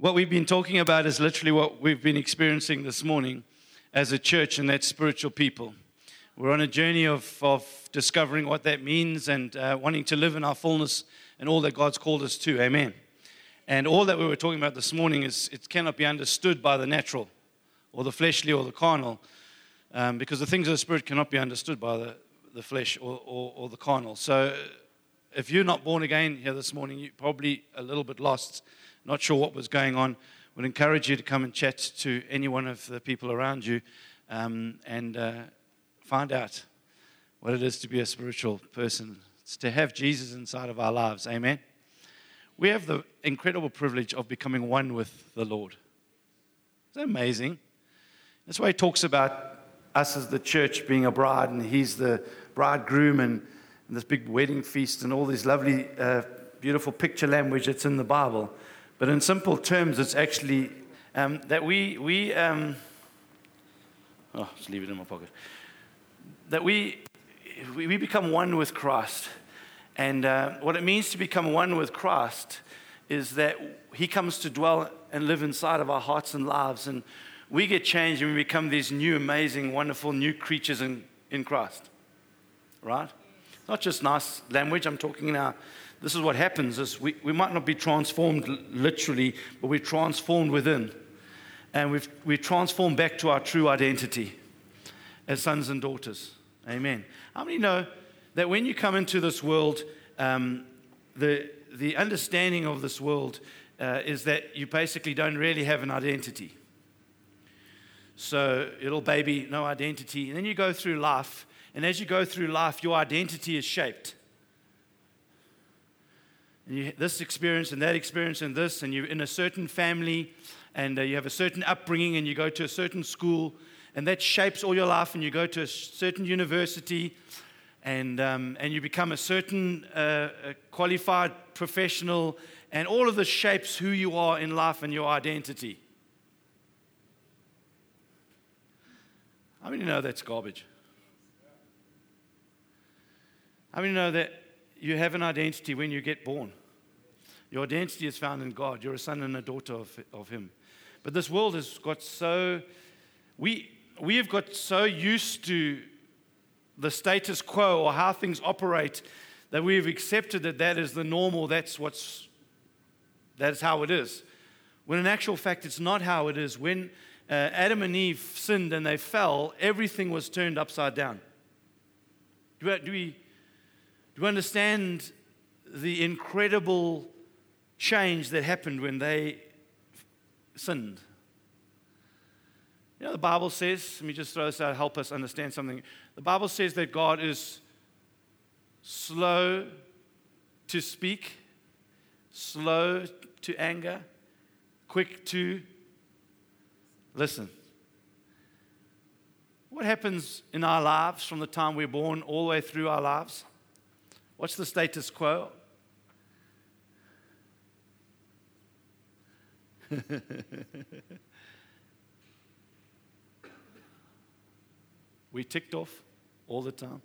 What we've been talking about is literally what we've been experiencing this morning as a church, and that's spiritual people. We're on a journey of, of discovering what that means and uh, wanting to live in our fullness and all that God's called us to. Amen. And all that we were talking about this morning is it cannot be understood by the natural or the fleshly or the carnal um, because the things of the spirit cannot be understood by the, the flesh or, or, or the carnal. So if you're not born again here this morning, you're probably a little bit lost, not sure what was going on. Would encourage you to come and chat to any one of the people around you um, and uh, find out what it is to be a spiritual person. It's to have Jesus inside of our lives. Amen. We have the incredible privilege of becoming one with the Lord. That amazing? That's why he talks about us as the church being a bride, and he's the bridegroom, and, and this big wedding feast, and all this lovely, uh, beautiful picture language that's in the Bible. But in simple terms, it's actually um, that we, we um, oh, just leave it in my pocket. That we, we, we become one with Christ. And uh, what it means to become one with Christ is that He comes to dwell and live inside of our hearts and lives. And we get changed and we become these new, amazing, wonderful new creatures in, in Christ. Right? Not just nice language, I'm talking now. This is what happens is we, we might not be transformed literally, but we're transformed within. And we've, we're transformed back to our true identity as sons and daughters. Amen. How many know that when you come into this world, um, the, the understanding of this world uh, is that you basically don't really have an identity. So, little baby, no identity. And then you go through life, and as you go through life, your identity is shaped. You, this experience and that experience and this, and you're in a certain family, and uh, you have a certain upbringing, and you go to a certain school, and that shapes all your life, and you go to a certain university, and, um, and you become a certain uh, qualified professional, and all of this shapes who you are in life and your identity. How many know that's garbage? How many know that you have an identity when you get born? Your identity is found in God. You're a son and a daughter of, of Him. But this world has got so, we, we have got so used to the status quo or how things operate that we've accepted that that is the normal, that's what's, that's how it is. When in actual fact, it's not how it is. When uh, Adam and Eve sinned and they fell, everything was turned upside down. Do we, do we, do we understand the incredible change that happened when they sinned? You know, the Bible says, let me just throw this out, help us understand something. The Bible says that God is slow to speak, slow to anger, quick to listen. What happens in our lives from the time we're born all the way through our lives? What's the status quo? we ticked off all the time.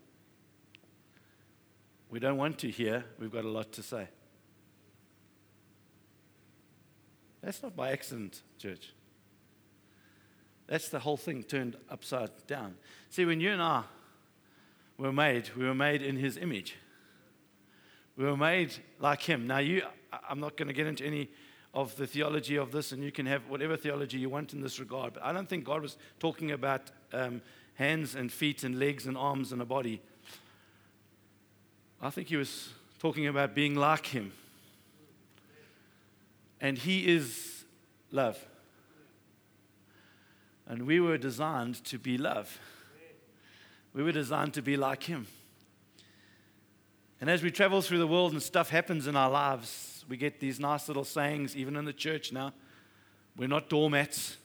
We don't want to hear, we've got a lot to say. That's not by accident, church. That's the whole thing turned upside down. See, when you and I were made, we were made in His image. We were made like Him. Now, you, I'm not going to get into any of the theology of this, and you can have whatever theology you want in this regard, but I don't think God was talking about um, hands and feet and legs and arms and a body. I think he was talking about being like him. And he is love. And we were designed to be love. We were designed to be like him. And as we travel through the world and stuff happens in our lives, we get these nice little sayings, even in the church now. We're not doormats.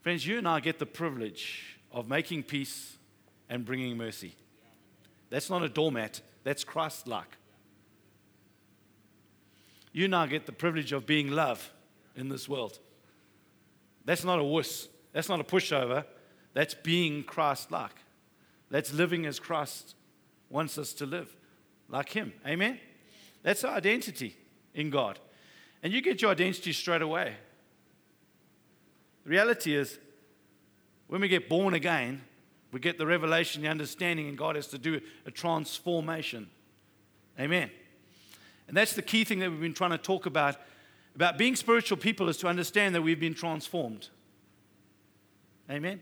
Friends, you and I get the privilege of making peace and bringing mercy. That's not a doormat, that's Christ like. You now get the privilege of being love in this world. That's not a wuss, that's not a pushover, that's being Christ like. That's living as Christ wants us to live, like Him. Amen? That's our identity in God. and you get your identity straight away. The reality is, when we get born again, we get the revelation, the understanding, and God has to do a transformation. Amen. And that's the key thing that we've been trying to talk about about being spiritual people is to understand that we've been transformed. Amen.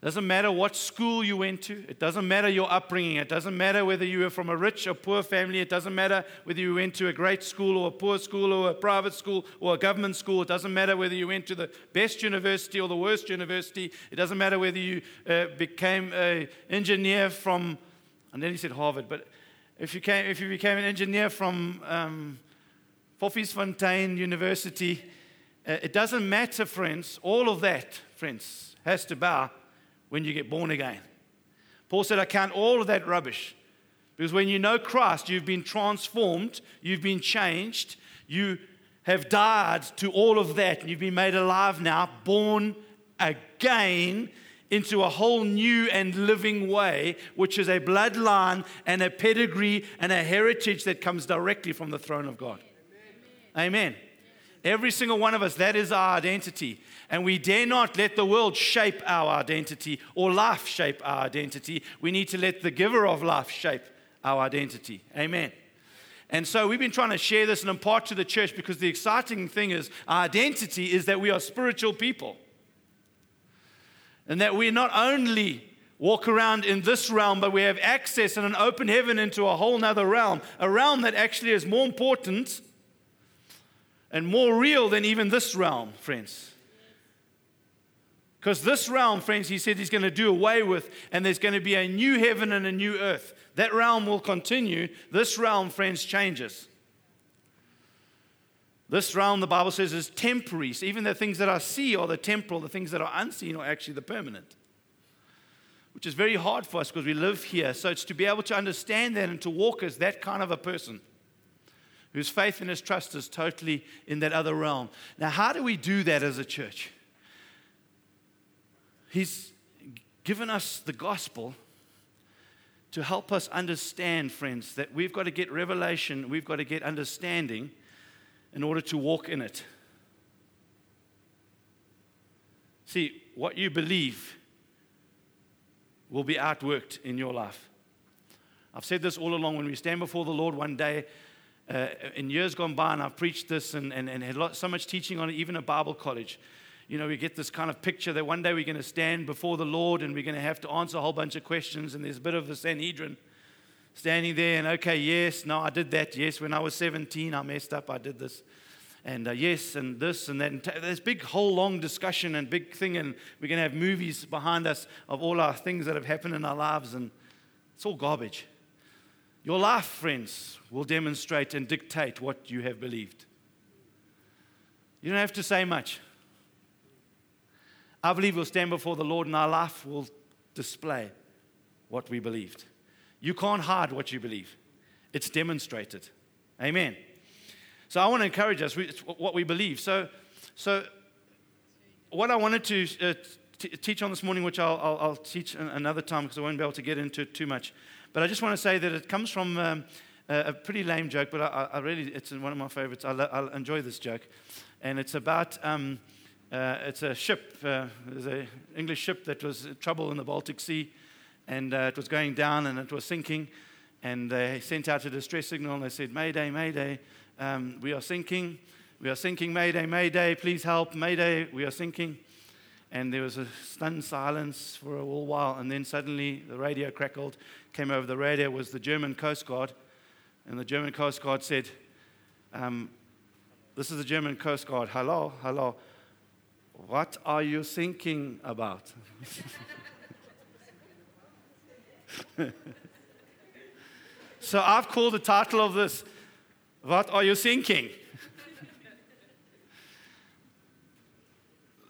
It doesn't matter what school you went to. It doesn't matter your upbringing. It doesn't matter whether you were from a rich or poor family. It doesn't matter whether you went to a great school or a poor school or a private school or a government school. It doesn't matter whether you went to the best university or the worst university. It doesn't matter whether you uh, became an engineer from, and then he said Harvard, but if you, came, if you became an engineer from um, Fontaine University, uh, it doesn't matter, friends. All of that, friends, has to bow when you get born again. Paul said, I count all of that rubbish. Because when you know Christ, you've been transformed, you've been changed, you have died to all of that, and you've been made alive now, born again into a whole new and living way, which is a bloodline and a pedigree and a heritage that comes directly from the throne of God. Amen. Amen. Every single one of us, that is our identity. And we dare not let the world shape our identity or life shape our identity. We need to let the giver of life shape our identity. Amen. And so we've been trying to share this and impart to the church because the exciting thing is our identity is that we are spiritual people. And that we not only walk around in this realm, but we have access and an open heaven into a whole nother realm, a realm that actually is more important and more real than even this realm, friends. Because this realm, friends, he said he's going to do away with, and there's going to be a new heaven and a new earth. That realm will continue. This realm, friends, changes. This realm, the Bible says, is temporary. So even the things that I see are the temporal, the things that are unseen are actually the permanent. Which is very hard for us because we live here. So it's to be able to understand that and to walk as that kind of a person whose faith and his trust is totally in that other realm. Now, how do we do that as a church? He's given us the gospel to help us understand, friends, that we've got to get revelation, we've got to get understanding in order to walk in it. See, what you believe will be outworked in your life. I've said this all along when we stand before the Lord one day uh, in years gone by, and I've preached this and, and, and had lot, so much teaching on it, even at Bible college. You know, we get this kind of picture that one day we're going to stand before the Lord and we're going to have to answer a whole bunch of questions, and there's a bit of the Sanhedrin standing there, and okay, yes, no, I did that. Yes, when I was 17, I messed up, I did this. And uh, yes, and this and that. And t- there's big, whole long discussion and big thing, and we're going to have movies behind us of all our things that have happened in our lives, and it's all garbage. Your life, friends, will demonstrate and dictate what you have believed. You don't have to say much. I believe we'll stand before the Lord and our life will display what we believed. You can't hide what you believe, it's demonstrated. Amen. So I want to encourage us it's what we believe. So, so what I wanted to uh, t- teach on this morning, which I'll, I'll, I'll teach another time because I won't be able to get into it too much, but I just want to say that it comes from um, a, pretty lame joke, but I, I, really, it's one of my favorites. I, I enjoy this joke. And it's about, um, uh, it's a ship. Uh, there's an English ship that was in trouble in the Baltic Sea, and uh, it was going down and it was sinking. And they sent out a distress signal and they said, Mayday, Mayday, um, we are sinking. We are sinking, Mayday, Mayday, please help, Mayday, we are sinking. And there was a stunned silence for a little while, and then suddenly the radio crackled, came over the radio, was the German Coast Guard. And the German Coast Guard said, um, This is the German Coast Guard. Hello, hello. What are you thinking about? so I've called the title of this, What Are You Thinking?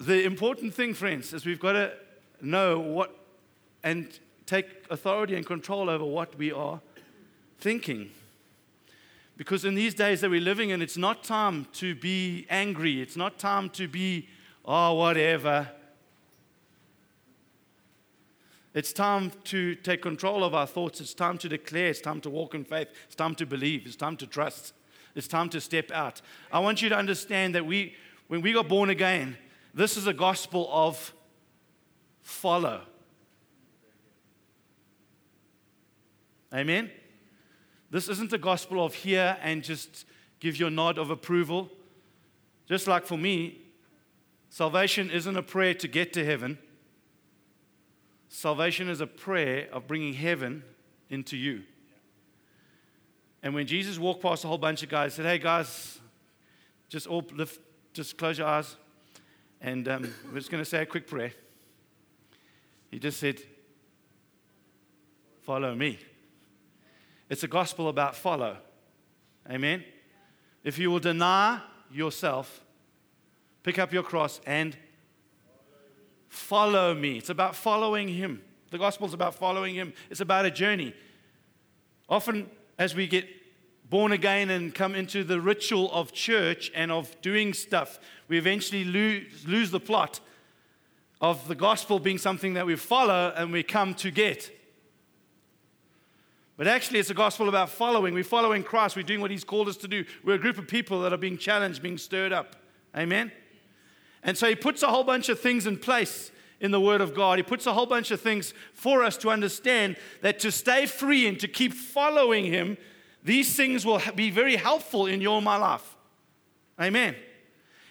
The important thing, friends, is we've got to know what and take authority and control over what we are thinking. Because in these days that we're living in, it's not time to be angry. It's not time to be, oh, whatever. It's time to take control of our thoughts. It's time to declare. It's time to walk in faith. It's time to believe. It's time to trust. It's time to step out. I want you to understand that we, when we got born again, this is a gospel of follow. Amen? This isn't a gospel of hear and just give your nod of approval. Just like for me, salvation isn't a prayer to get to heaven. Salvation is a prayer of bringing heaven into you. And when Jesus walked past a whole bunch of guys, said, "Hey guys, just all lift, just close your eyes, and um, we're just going to say a quick prayer." He just said, "Follow me." It's a gospel about follow. Amen. If you will deny yourself, pick up your cross, and follow me. It's about following Him. The gospel is about following Him, it's about a journey. Often, as we get born again and come into the ritual of church and of doing stuff, we eventually lose, lose the plot of the gospel being something that we follow and we come to get. But actually, it's a gospel about following. We're following Christ. We're doing what He's called us to do. We're a group of people that are being challenged, being stirred up. Amen? And so He puts a whole bunch of things in place in the Word of God. He puts a whole bunch of things for us to understand that to stay free and to keep following Him, these things will be very helpful in your my life. Amen.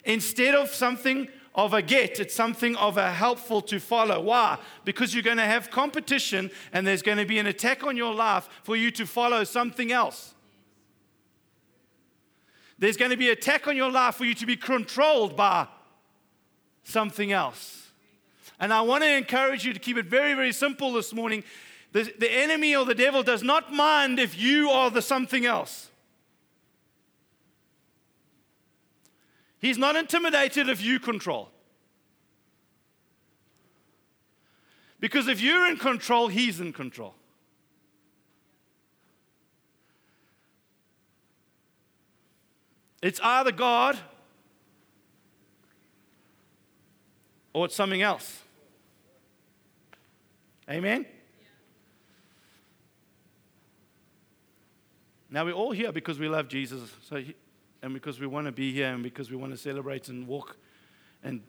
Instead of something of a get, it's something of a helpful to follow. Why? Because you're going to have competition and there's going to be an attack on your life for you to follow something else. There's going to be attack on your life for you to be controlled by something else. And I want to encourage you to keep it very, very simple this morning. The, the enemy or the devil does not mind if you are the something else. He's not intimidated if you control. Because if you're in control, he's in control. It's either God or it's something else. Amen? Now we're all here because we love Jesus. So and because we want to be here and because we want to celebrate and walk and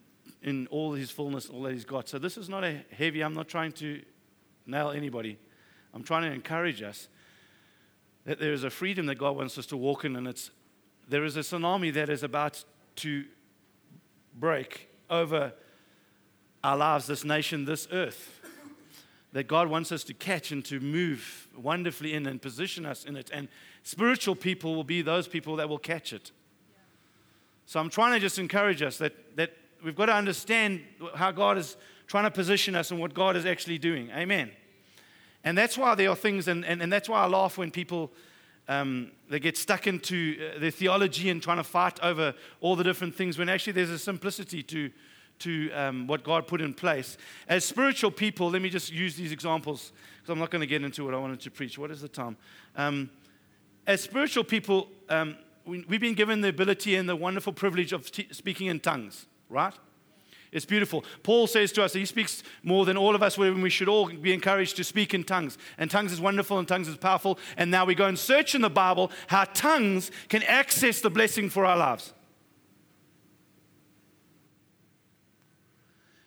in all his fullness, all that he's got. So this is not a heavy, I'm not trying to nail anybody. I'm trying to encourage us that there is a freedom that God wants us to walk in, and it's there is a tsunami that is about to break over our lives, this nation, this earth. That God wants us to catch and to move wonderfully in and position us in it. And Spiritual people will be those people that will catch it. So I'm trying to just encourage us that, that we've got to understand how God is trying to position us and what God is actually doing. Amen. And that's why there are things, and, and, and that's why I laugh when people um, they get stuck into uh, their theology and trying to fight over all the different things when actually there's a simplicity to, to um, what God put in place. As spiritual people, let me just use these examples because I'm not going to get into what I wanted to preach. What is the time? Um, as spiritual people, um, we, have been given the ability and the wonderful privilege of t- speaking in tongues, right? It's beautiful. Paul says to us he speaks more than all of us, when we should all be encouraged to speak in tongues. And tongues is wonderful and tongues is powerful. And now we go and search in the Bible how tongues can access the blessing for our lives.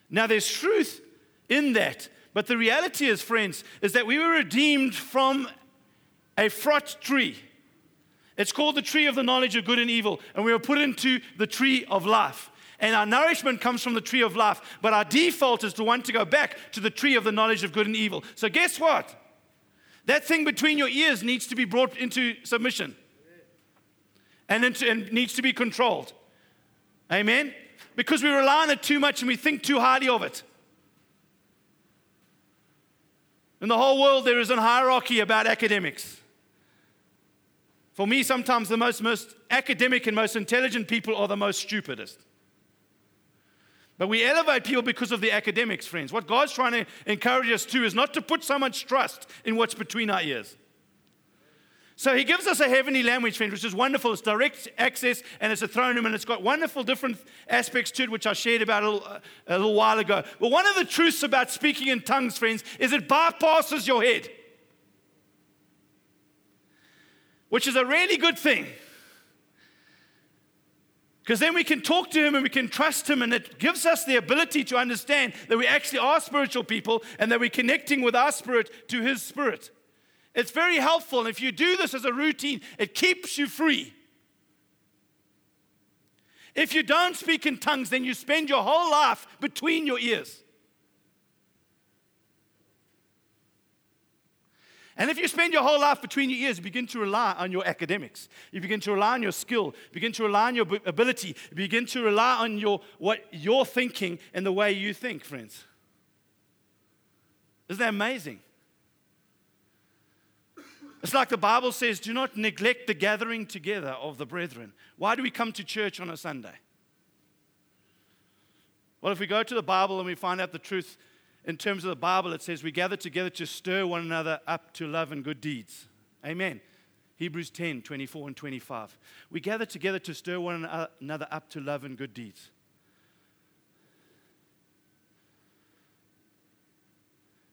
Now, there's truth in that. But the reality is, friends, is that we were redeemed from a fruit tree. It's called the tree of the knowledge of good and evil, and we were put into the tree of life. And our nourishment comes from the tree of life, but our default is to want to go back to the tree of the knowledge of good and evil. So, guess what? That thing between your ears needs to be brought into submission and, into, and needs to be controlled. Amen? Because we rely on it too much and we think too highly of it. In the whole world, there is a hierarchy about academics. For me, sometimes the most, most academic and most intelligent people are the most stupidest. But we elevate people because of the academics, friends. What God's trying to encourage us to is not to put so much trust in what's between our ears. So he gives us a heavenly language, friends, which is wonderful. It's direct access and it's a throne room and it's got wonderful different aspects to it, which I shared about a little, a little while ago. But one of the truths about speaking in tongues, friends, is it bypasses your head. Which is a really good thing. Because then we can talk to him and we can trust him, and it gives us the ability to understand that we actually are spiritual people and that we're connecting with our spirit to his spirit. It's very helpful. And if you do this as a routine, it keeps you free. If you don't speak in tongues, then you spend your whole life between your ears. And if you spend your whole life between your ears, you begin to rely on your academics. You begin to rely on your skill. You begin to rely on your ability. You begin to rely on your, what you're thinking and the way you think, friends. Isn't that amazing? It's like the Bible says do not neglect the gathering together of the brethren. Why do we come to church on a Sunday? Well, if we go to the Bible and we find out the truth, in terms of the Bible, it says we gather together to stir one another up to love and good deeds. Amen. Hebrews 10 24 and 25. We gather together to stir one another up to love and good deeds.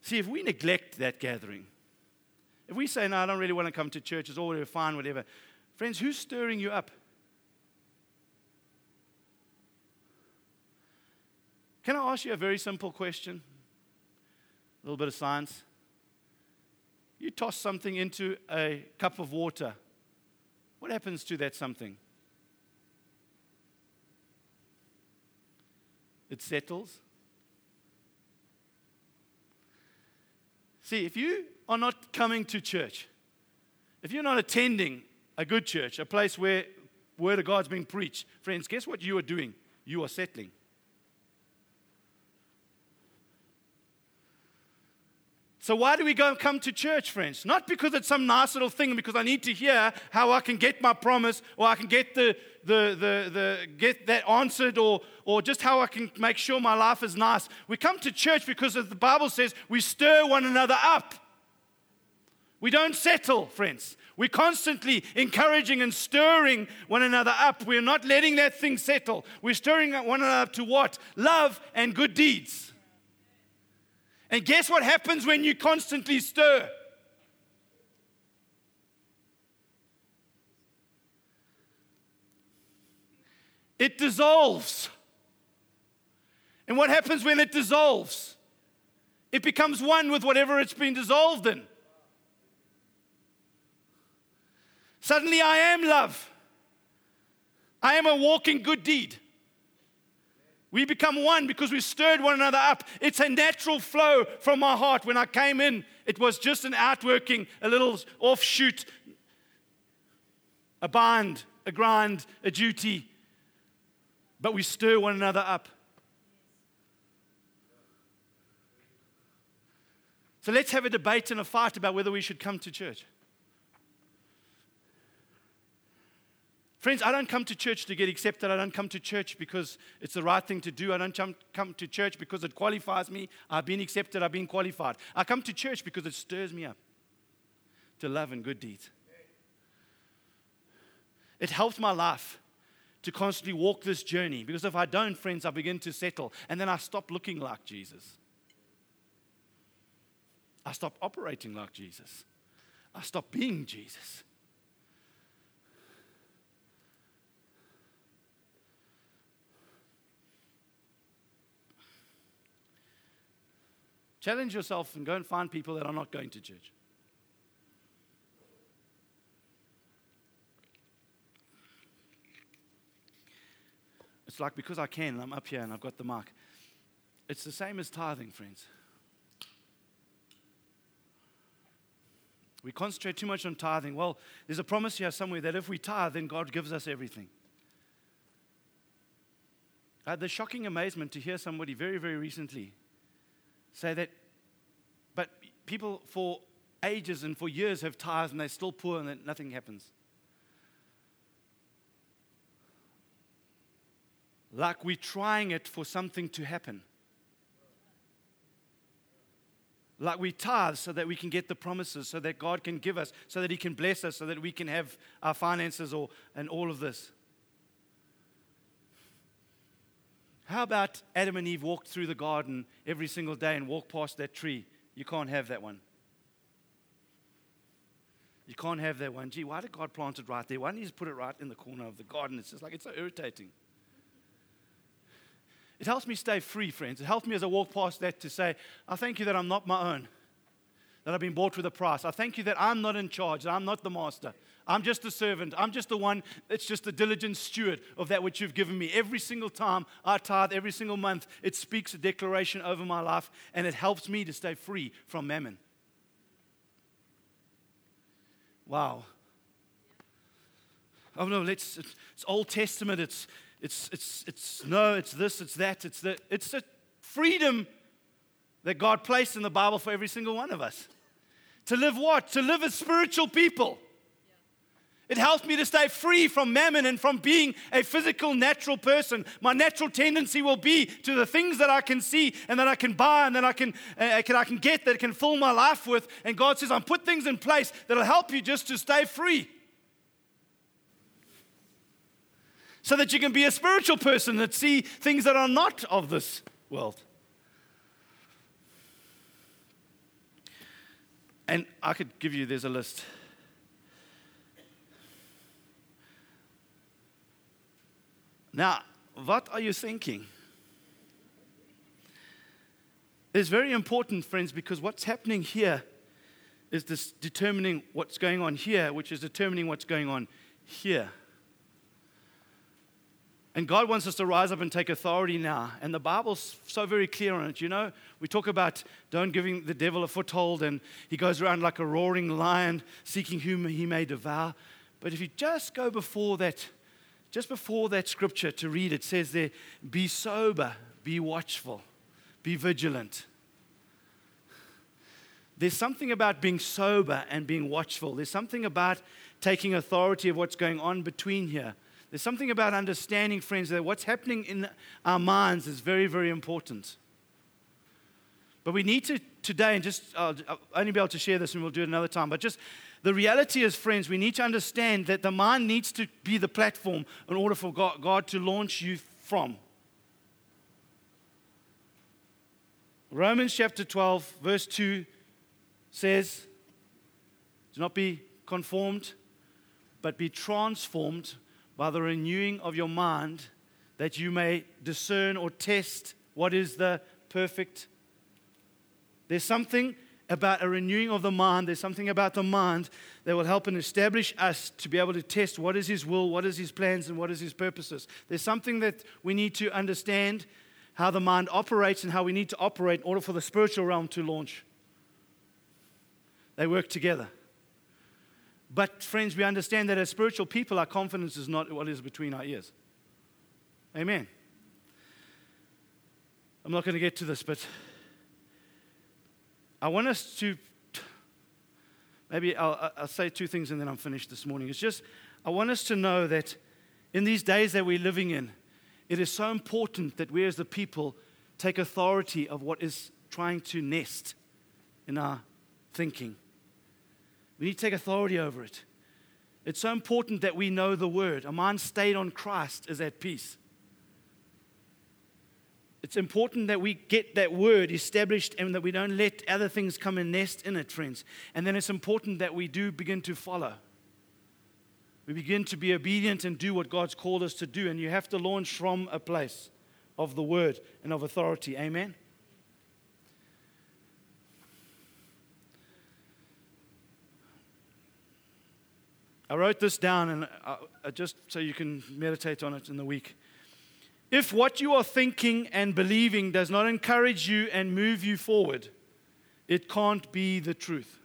See, if we neglect that gathering, if we say, No, I don't really want to come to church, it's all fine, whatever. Friends, who's stirring you up? Can I ask you a very simple question? A little bit of science. You toss something into a cup of water. What happens to that something? It settles. See, if you are not coming to church, if you're not attending a good church, a place where word of God's being preached, friends, guess what you are doing? You are settling. So, why do we go come to church, friends? Not because it's some nice little thing, because I need to hear how I can get my promise, or I can get the, the, the, the get that answered, or, or just how I can make sure my life is nice. We come to church because, as the Bible says, we stir one another up. We don't settle, friends. We're constantly encouraging and stirring one another up. We're not letting that thing settle. We're stirring one another up to what? Love and good deeds. And guess what happens when you constantly stir? It dissolves. And what happens when it dissolves? It becomes one with whatever it's been dissolved in. Suddenly, I am love. I am a walking good deed. We become one because we stirred one another up. It's a natural flow from my heart. When I came in, it was just an outworking, a little offshoot, a bind, a grind, a duty. But we stir one another up. So let's have a debate and a fight about whether we should come to church. Friends, I don't come to church to get accepted. I don't come to church because it's the right thing to do. I don't come to church because it qualifies me. I've been accepted, I've been qualified. I come to church because it stirs me up to love and good deeds. It helps my life to constantly walk this journey because if I don't, friends, I begin to settle and then I stop looking like Jesus. I stop operating like Jesus. I stop being Jesus. Challenge yourself and go and find people that are not going to church. It's like because I can, I'm up here and I've got the mic. It's the same as tithing, friends. We concentrate too much on tithing. Well, there's a promise here somewhere that if we tithe, then God gives us everything. I had the shocking amazement to hear somebody very, very recently say that, but people for ages and for years have tithes and they're still poor and nothing happens. Like we're trying it for something to happen. Like we tithe so that we can get the promises, so that God can give us, so that He can bless us, so that we can have our finances or, and all of this. How about Adam and Eve walked through the garden every single day and walked past that tree? You can't have that one. You can't have that one. Gee, why did God plant it right there? Why didn't He just put it right in the corner of the garden? It's just like, it's so irritating. It helps me stay free, friends. It helps me as I walk past that to say, I thank you that I'm not my own, that I've been bought with a price. I thank you that I'm not in charge, that I'm not the master. I'm just a servant. I'm just the one that's just a diligent steward of that which you've given me. Every single time I tithe, every single month, it speaks a declaration over my life and it helps me to stay free from mammon. Wow. Oh no, let's, it's Old Testament, it's, it's, it's, it's no, it's this, it's that, it's the, it's the freedom that God placed in the Bible for every single one of us. To live what? To live as spiritual people. It helps me to stay free from mammon and from being a physical, natural person. My natural tendency will be to the things that I can see and that I can buy and that I can, uh, can, I can get that can fill my life with. And God says, I'm put things in place that'll help you just to stay free. So that you can be a spiritual person that see things that are not of this world. And I could give you, there's a list. Now, what are you thinking? It's very important, friends, because what's happening here is this determining what's going on here, which is determining what's going on here. And God wants us to rise up and take authority now. And the Bible's so very clear on it. You know, we talk about don't giving the devil a foothold, and he goes around like a roaring lion, seeking whom he may devour. But if you just go before that just before that scripture to read, it says there, be sober, be watchful, be vigilant. There's something about being sober and being watchful. There's something about taking authority of what's going on between here. There's something about understanding, friends, that what's happening in our minds is very, very important. But we need to today, and just I'll only be able to share this and we'll do it another time, but just the reality is, friends, we need to understand that the mind needs to be the platform in order for God, God to launch you from. Romans chapter 12, verse 2 says, Do not be conformed, but be transformed by the renewing of your mind, that you may discern or test what is the perfect. There's something about a renewing of the mind. There's something about the mind that will help and establish us to be able to test what is His will, what is His plans, and what is His purposes. There's something that we need to understand how the mind operates and how we need to operate in order for the spiritual realm to launch. They work together. But, friends, we understand that as spiritual people, our confidence is not what is between our ears. Amen. I'm not going to get to this, but I want us to, maybe I'll, I'll, say two things and then I'm finished this morning. It's just, I want us to know that in these days that we're living in, it is so important that we as the people take authority of what is trying to nest in our thinking. We need to take authority over it. It's so important that we know the word. A mind stayed on Christ is at peace. It's important that we get that word established and that we don't let other things come and nest in it, friends. And then it's important that we do begin to follow. We begin to be obedient and do what God's called us to do. And you have to launch from a place of the word and of authority. Amen? I wrote this down, and I, I just so you can meditate on it in the week. If what you are thinking and believing does not encourage you and move you forward, it can't be the truth.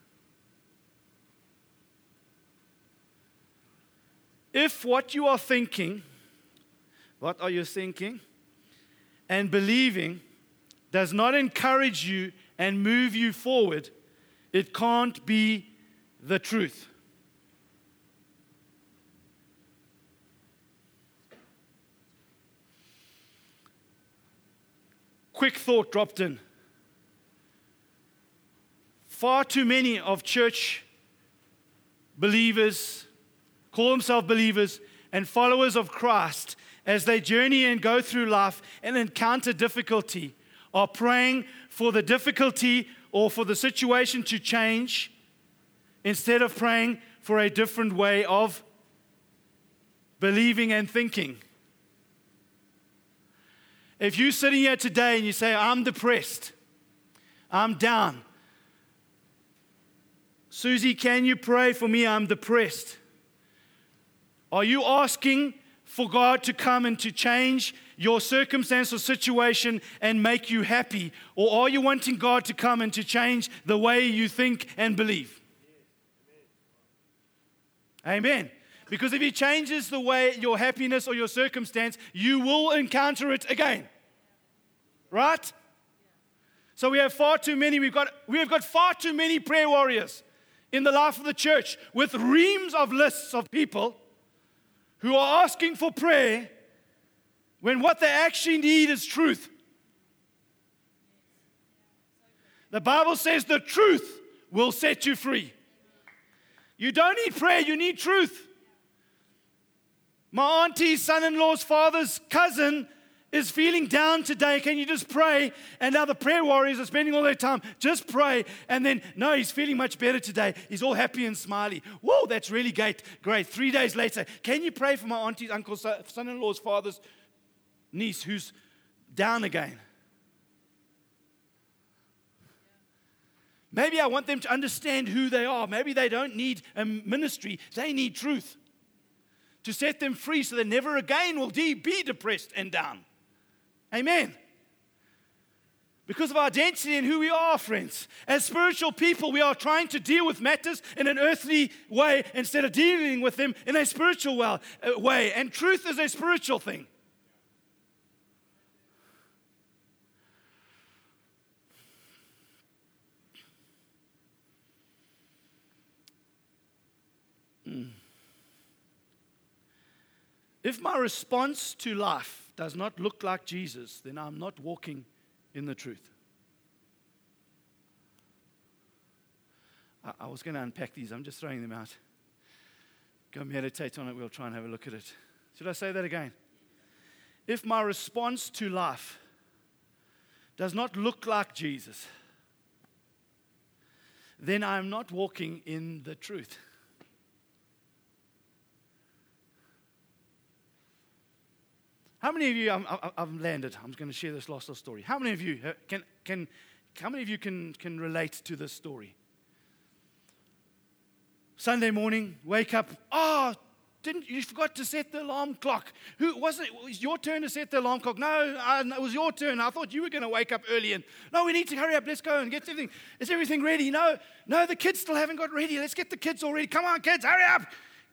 If what you are thinking, what are you thinking, and believing does not encourage you and move you forward, it can't be the truth. Quick thought dropped in. Far too many of church believers call themselves believers and followers of Christ as they journey and go through life and encounter difficulty are praying for the difficulty or for the situation to change instead of praying for a different way of believing and thinking. If you're sitting here today and you say, I'm depressed, I'm down. Susie, can you pray for me? I'm depressed. Are you asking for God to come and to change your circumstance or situation and make you happy? Or are you wanting God to come and to change the way you think and believe? Amen. Because if He changes the way your happiness or your circumstance, you will encounter it again. Right? So we have far too many, we've got, we have got far too many prayer warriors in the life of the church with reams of lists of people who are asking for prayer when what they actually need is truth. The Bible says the truth will set you free. You don't need prayer, you need truth. My auntie's son in law's father's cousin is feeling down today, can you just pray? And now the prayer warriors are spending all their time, just pray. And then, no, he's feeling much better today. He's all happy and smiley. Whoa, that's really great. Great. Three days later, can you pray for my auntie's uncle's son in law's father's niece who's down again? Maybe I want them to understand who they are. Maybe they don't need a ministry, they need truth to set them free so they never again will be depressed and down. Amen. Because of our identity and who we are, friends. As spiritual people, we are trying to deal with matters in an earthly way instead of dealing with them in a spiritual uh, way. And truth is a spiritual thing. If my response to life does not look like Jesus, then I'm not walking in the truth. I, I was going to unpack these, I'm just throwing them out. Go meditate on it, we'll try and have a look at it. Should I say that again? If my response to life does not look like Jesus, then I'm not walking in the truth. How many of you, i have landed, I'm going to share this last little story. How many of you can, can, how many of you can, can relate to this story? Sunday morning, wake up, oh, didn't you forgot to set the alarm clock? Who was it? Was your turn to set the alarm clock? No, uh, it was your turn. I thought you were going to wake up early and no, we need to hurry up. Let's go and get everything. Is everything ready? No, no, the kids still haven't got ready. Let's get the kids all ready. Come on, kids, hurry up.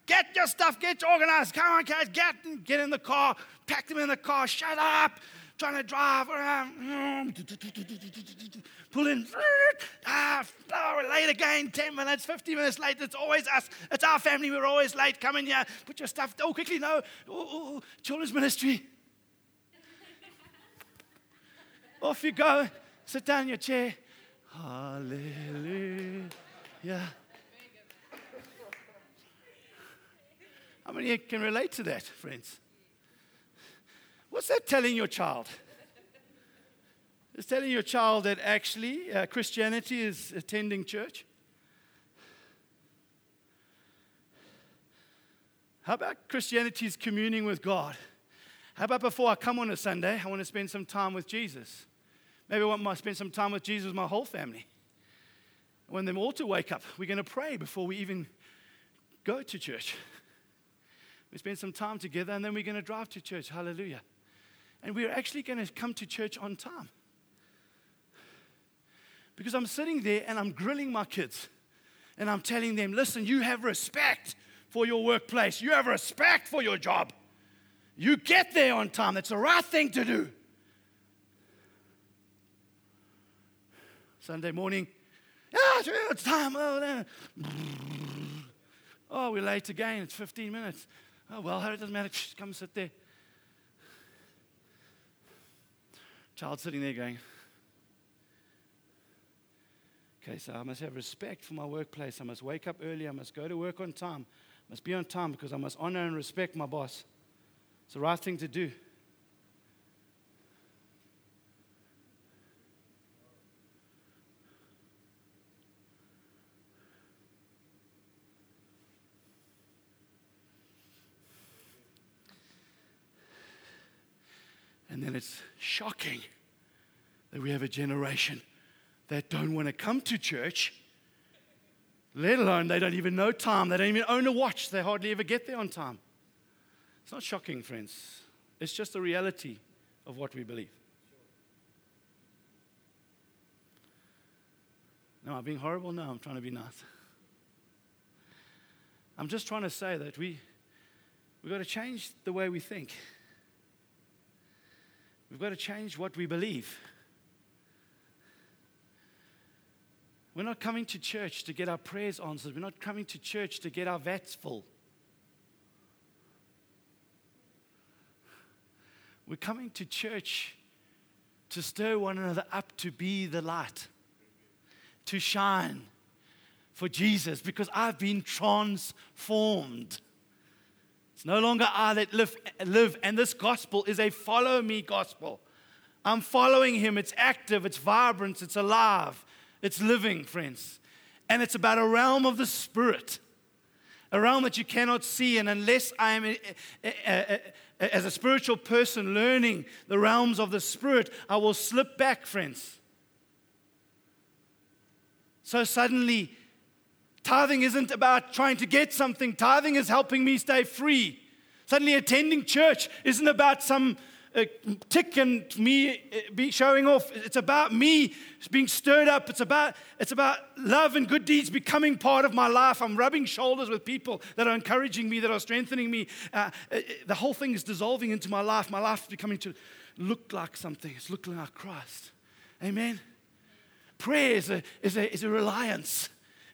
Get your stuff, get organized. Come on, guys, get, get in the car, pack them in the car, shut up, trying to drive around, pull in, ah, we're late again, 10 minutes, 50 minutes late. It's always us. It's our family. We're always late. Come in here, put your stuff, oh, quickly, no, oh, oh, children's ministry. Off you go, sit down in your chair. Hallelujah. How many can relate to that, friends? What's that telling your child? It's telling your child that actually uh, Christianity is attending church. How about Christianity is communing with God? How about before I come on a Sunday, I want to spend some time with Jesus? Maybe I want to spend some time with Jesus my whole family. Want them all to wake up. We're going to pray before we even go to church. We spend some time together and then we're going to drive to church. Hallelujah. And we're actually going to come to church on time. Because I'm sitting there and I'm grilling my kids and I'm telling them, listen, you have respect for your workplace, you have respect for your job. You get there on time. That's the right thing to do. Sunday morning, yeah, it's time. Oh, oh, we're late again. It's 15 minutes. Oh, well, it doesn't matter. Come sit there. Child sitting there going, okay, so I must have respect for my workplace. I must wake up early. I must go to work on time. I must be on time because I must honor and respect my boss. It's the right thing to do. And it's shocking that we have a generation that don't want to come to church, let alone they don't even know time. They don't even own a watch. They hardly ever get there on time. It's not shocking, friends. It's just the reality of what we believe. No, I'm being horrible? No, I'm trying to be nice. I'm just trying to say that we, we've got to change the way we think. We've got to change what we believe. We're not coming to church to get our prayers answered. We're not coming to church to get our vats full. We're coming to church to stir one another up to be the light, to shine for Jesus, because I've been transformed. It's no longer I that live, live, and this gospel is a follow me gospel. I'm following him. It's active, it's vibrant, it's alive. It's living, friends. And it's about a realm of the Spirit, a realm that you cannot see. And unless I am, eh, eh, eh, as a spiritual person, learning the realms of the Spirit, I will slip back, friends. So suddenly, tithing isn't about trying to get something, tithing is helping me stay free. Suddenly, attending church isn't about some uh, tick and me uh, be showing off. It's about me being stirred up. It's about, it's about love and good deeds becoming part of my life. I'm rubbing shoulders with people that are encouraging me, that are strengthening me. Uh, uh the whole thing is dissolving into my life. My life is becoming to look like something. It's looking like Christ. Amen. Prayer is a, is a, is a reliance.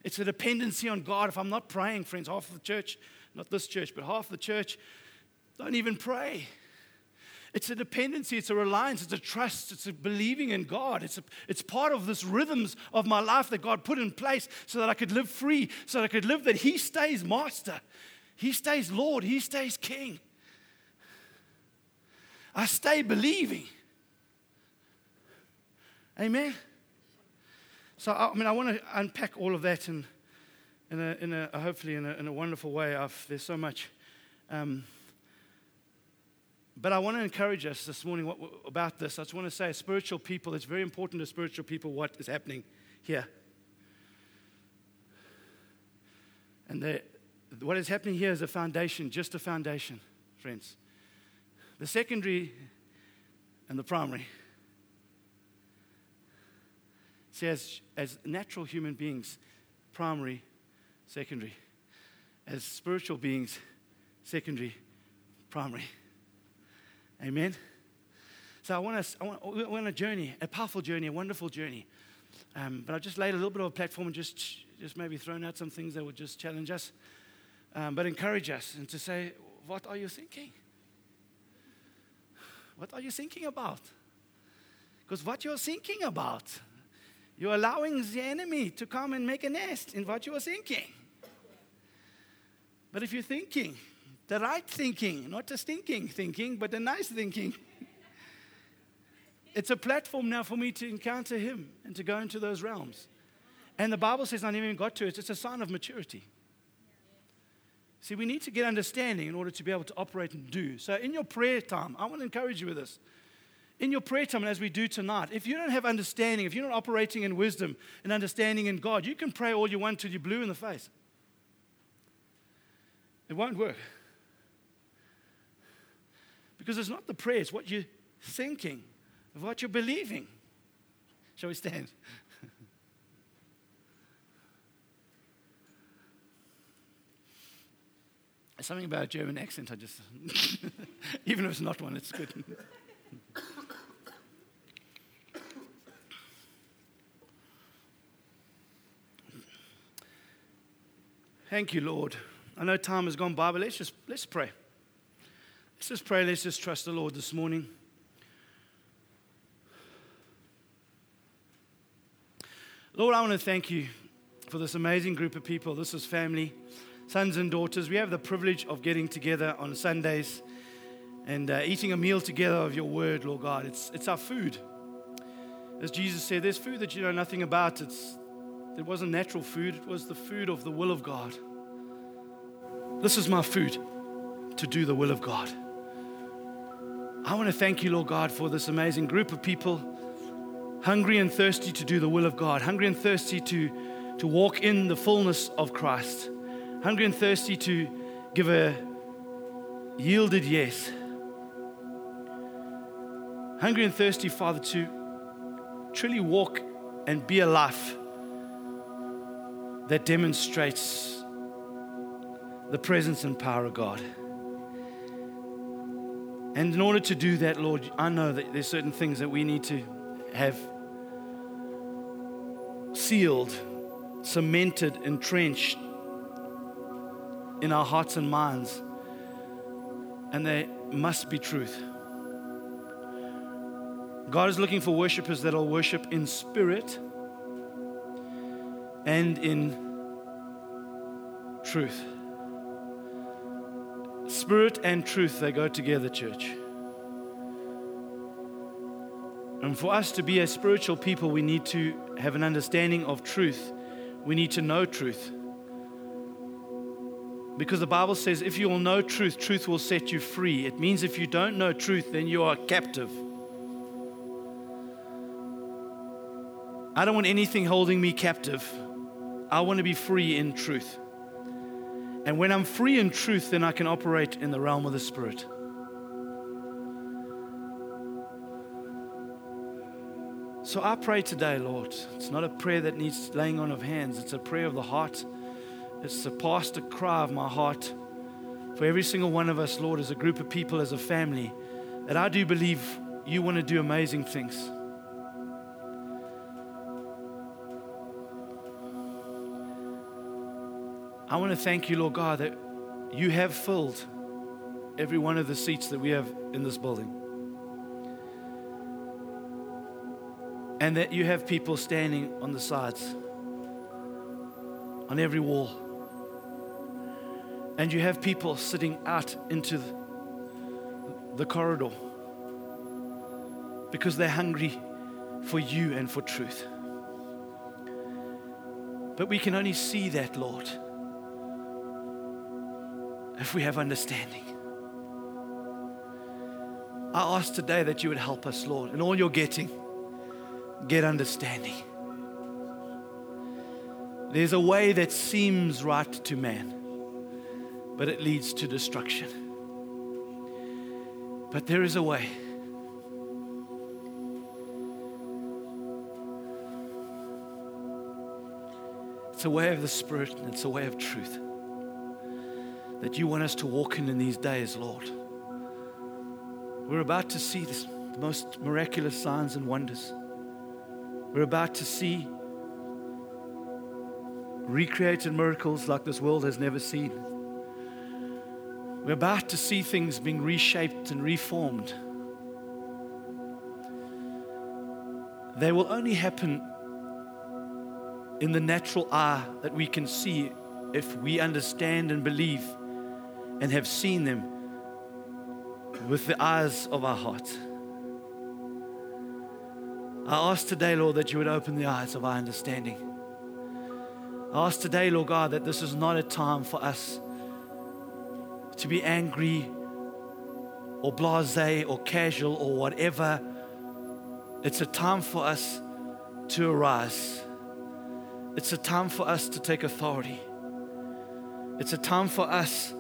It's a dependency on God. If I'm not praying, friends, half of the church, not this church, but half of the church, don't even pray. It's a dependency, it's a reliance, it's a trust, it's a believing in God. It's, a, it's part of this rhythms of my life that God put in place so that I could live free, so that I could live that He stays master, He stays Lord, He stays King. I stay believing. Amen. So, I mean, I want to unpack all of that in, in, a, in a hopefully in a, in a wonderful way. I've, there's so much. Um, but I want to encourage us this morning what, about this. I just want to say, spiritual people, it's very important to spiritual people what is happening here. And the, what is happening here is a foundation, just a foundation, friends. The secondary and the primary. See, as, as natural human beings, primary, secondary. As spiritual beings, secondary, primary. Amen. So I want us, I want, we're on a journey, a powerful journey, a wonderful journey. Um, but I just laid a little bit of a platform and just, just maybe thrown out some things that would just challenge us, um, but encourage us and to say, what are you thinking? What are you thinking about? Because what you're thinking about, you're allowing the enemy to come and make a nest in what you're thinking. But if you're thinking, the right thinking, not the stinking thinking, but the nice thinking. it's a platform now for me to encounter Him and to go into those realms. And the Bible says, I never even got to it, it's a sign of maturity. See, we need to get understanding in order to be able to operate and do. So, in your prayer time, I want to encourage you with this. In your prayer time, and as we do tonight, if you don't have understanding, if you're not operating in wisdom and understanding in God, you can pray all you want till you're blue in the face. It won't work. Because it's not the prayer, it's what you're thinking, of what you're believing. Shall we stand? something about a German accent, I just, even if it's not one, it's good. Thank you, Lord. I know time has gone by, but let's just let's pray. Let's just pray. Let's just trust the Lord this morning. Lord, I want to thank you for this amazing group of people. This is family, sons and daughters. We have the privilege of getting together on Sundays and uh, eating a meal together of your word, Lord God. It's, it's our food. As Jesus said, there's food that you know nothing about. It's, it wasn't natural food, it was the food of the will of God. This is my food to do the will of God. I want to thank you, Lord God, for this amazing group of people hungry and thirsty to do the will of God, hungry and thirsty to, to walk in the fullness of Christ, hungry and thirsty to give a yielded yes. Hungry and thirsty, Father, to truly walk and be a life that demonstrates the presence and power of God. And in order to do that, Lord, I know that there's certain things that we need to have sealed, cemented, entrenched in our hearts and minds. And they must be truth. God is looking for worshipers that will worship in spirit and in truth. Spirit and truth, they go together, church. And for us to be a spiritual people, we need to have an understanding of truth. We need to know truth. Because the Bible says if you will know truth, truth will set you free. It means if you don't know truth, then you are captive. I don't want anything holding me captive. I want to be free in truth. And when I'm free in truth, then I can operate in the realm of the Spirit. So I pray today, Lord. It's not a prayer that needs laying on of hands, it's a prayer of the heart. It's the pastor cry of my heart for every single one of us, Lord, as a group of people, as a family, that I do believe you want to do amazing things. I want to thank you, Lord God, that you have filled every one of the seats that we have in this building. And that you have people standing on the sides, on every wall. And you have people sitting out into the corridor because they're hungry for you and for truth. But we can only see that, Lord if we have understanding. I ask today that you would help us, Lord, in all you're getting, get understanding. There's a way that seems right to man, but it leads to destruction. But there is a way. It's a way of the Spirit and it's a way of truth that you want us to walk in in these days, Lord. We're about to see this, the most miraculous signs and wonders. We're about to see recreated miracles like this world has never seen. We're about to see things being reshaped and reformed. They will only happen in the natural eye that we can see if we understand and believe and have seen them with the eyes of our heart. I ask today, Lord, that you would open the eyes of our understanding. I ask today, Lord God, that this is not a time for us to be angry or blase or casual or whatever. It's a time for us to arise. It's a time for us to take authority. It's a time for us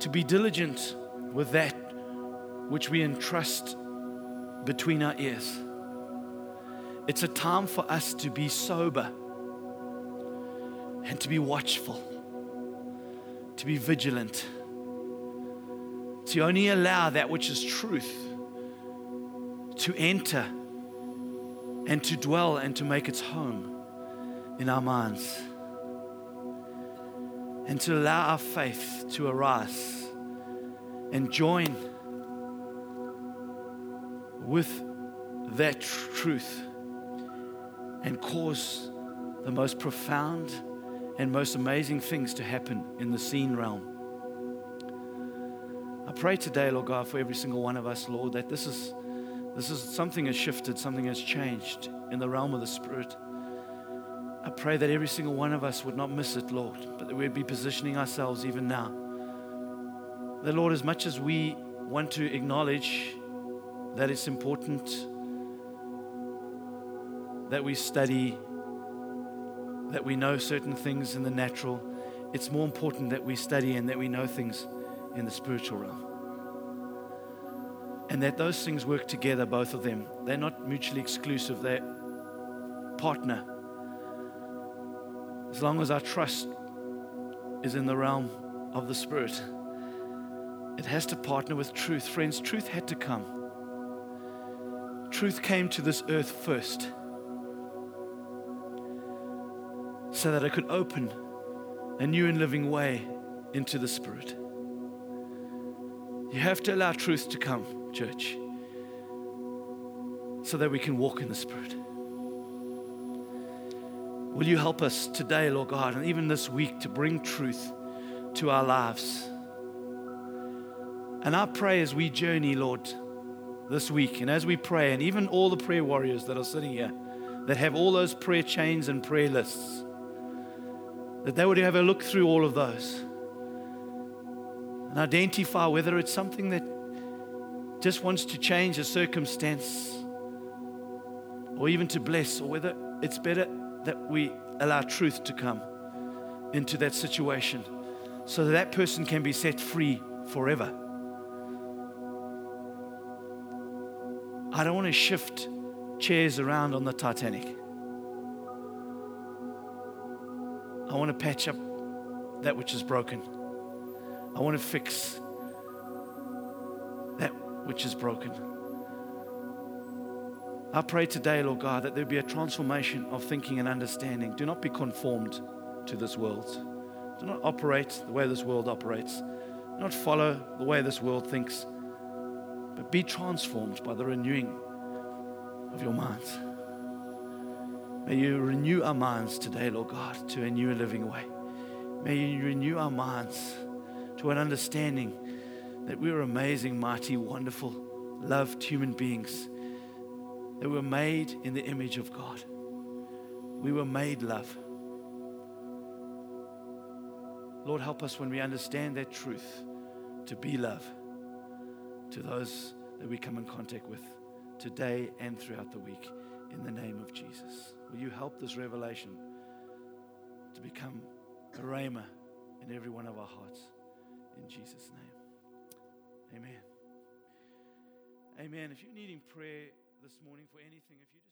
to be diligent with that which we entrust between our ears. It's a time for us to be sober and to be watchful, to be vigilant, to only allow that which is truth to enter and to dwell and to make its home in our minds and to allow our faith to arise and join with that truth and cause the most profound and most amazing things to happen in the seen realm. I pray today, Lord God, for every single one of us, Lord, that this is this is something has shifted, something has changed in the realm of the Spirit. I pray that every single one of us would not miss it, Lord, but that we'd be positioning ourselves even now. That, Lord, as much as we want to acknowledge that it's important that we study, that we know certain things in the natural. It's more important that we study and that we know things in the spiritual realm. And that those things work together, both of them. They're not mutually exclusive, they're partner. As long as our trust is in the realm of the Spirit, it has to partner with truth. Friends, truth had to come. Truth came to this earth first so that it could open a new and living way into the Spirit. You have to allow truth to come, church, so that we can walk in the Spirit. Will you help us today, Lord God, and even this week to bring truth to our lives? And I pray as we journey, Lord, this week, and as we pray, and even all the prayer warriors that are sitting here that have all those prayer chains and prayer lists, that they would have a look through all of those and identify whether it's something that just wants to change a circumstance or even to bless, or whether it's better that we allow truth to come into that situation so that that person can be set free forever. I don't want to shift chairs around on the Titanic. I want to patch up that which is broken. I want to fix that which is broken. I pray today, Lord God, that there be a transformation of thinking and understanding. Do not be conformed to this world. Do not operate the way this world operates. Do not follow the way this world thinks. But be transformed by the renewing of your minds. May you renew our minds today, Lord God, to a new living way. May you renew our minds to an understanding that we are amazing, mighty, wonderful, loved human beings, that were made in the image of God. We were made love. Lord, help us when we understand that truth to be love to those that we come in contact with today and throughout the week in the name of Jesus. Will you help this revelation to become a rhema in every one of our hearts? In Jesus' name. Amen. Amen. If you're needing prayer this morning for anything, if you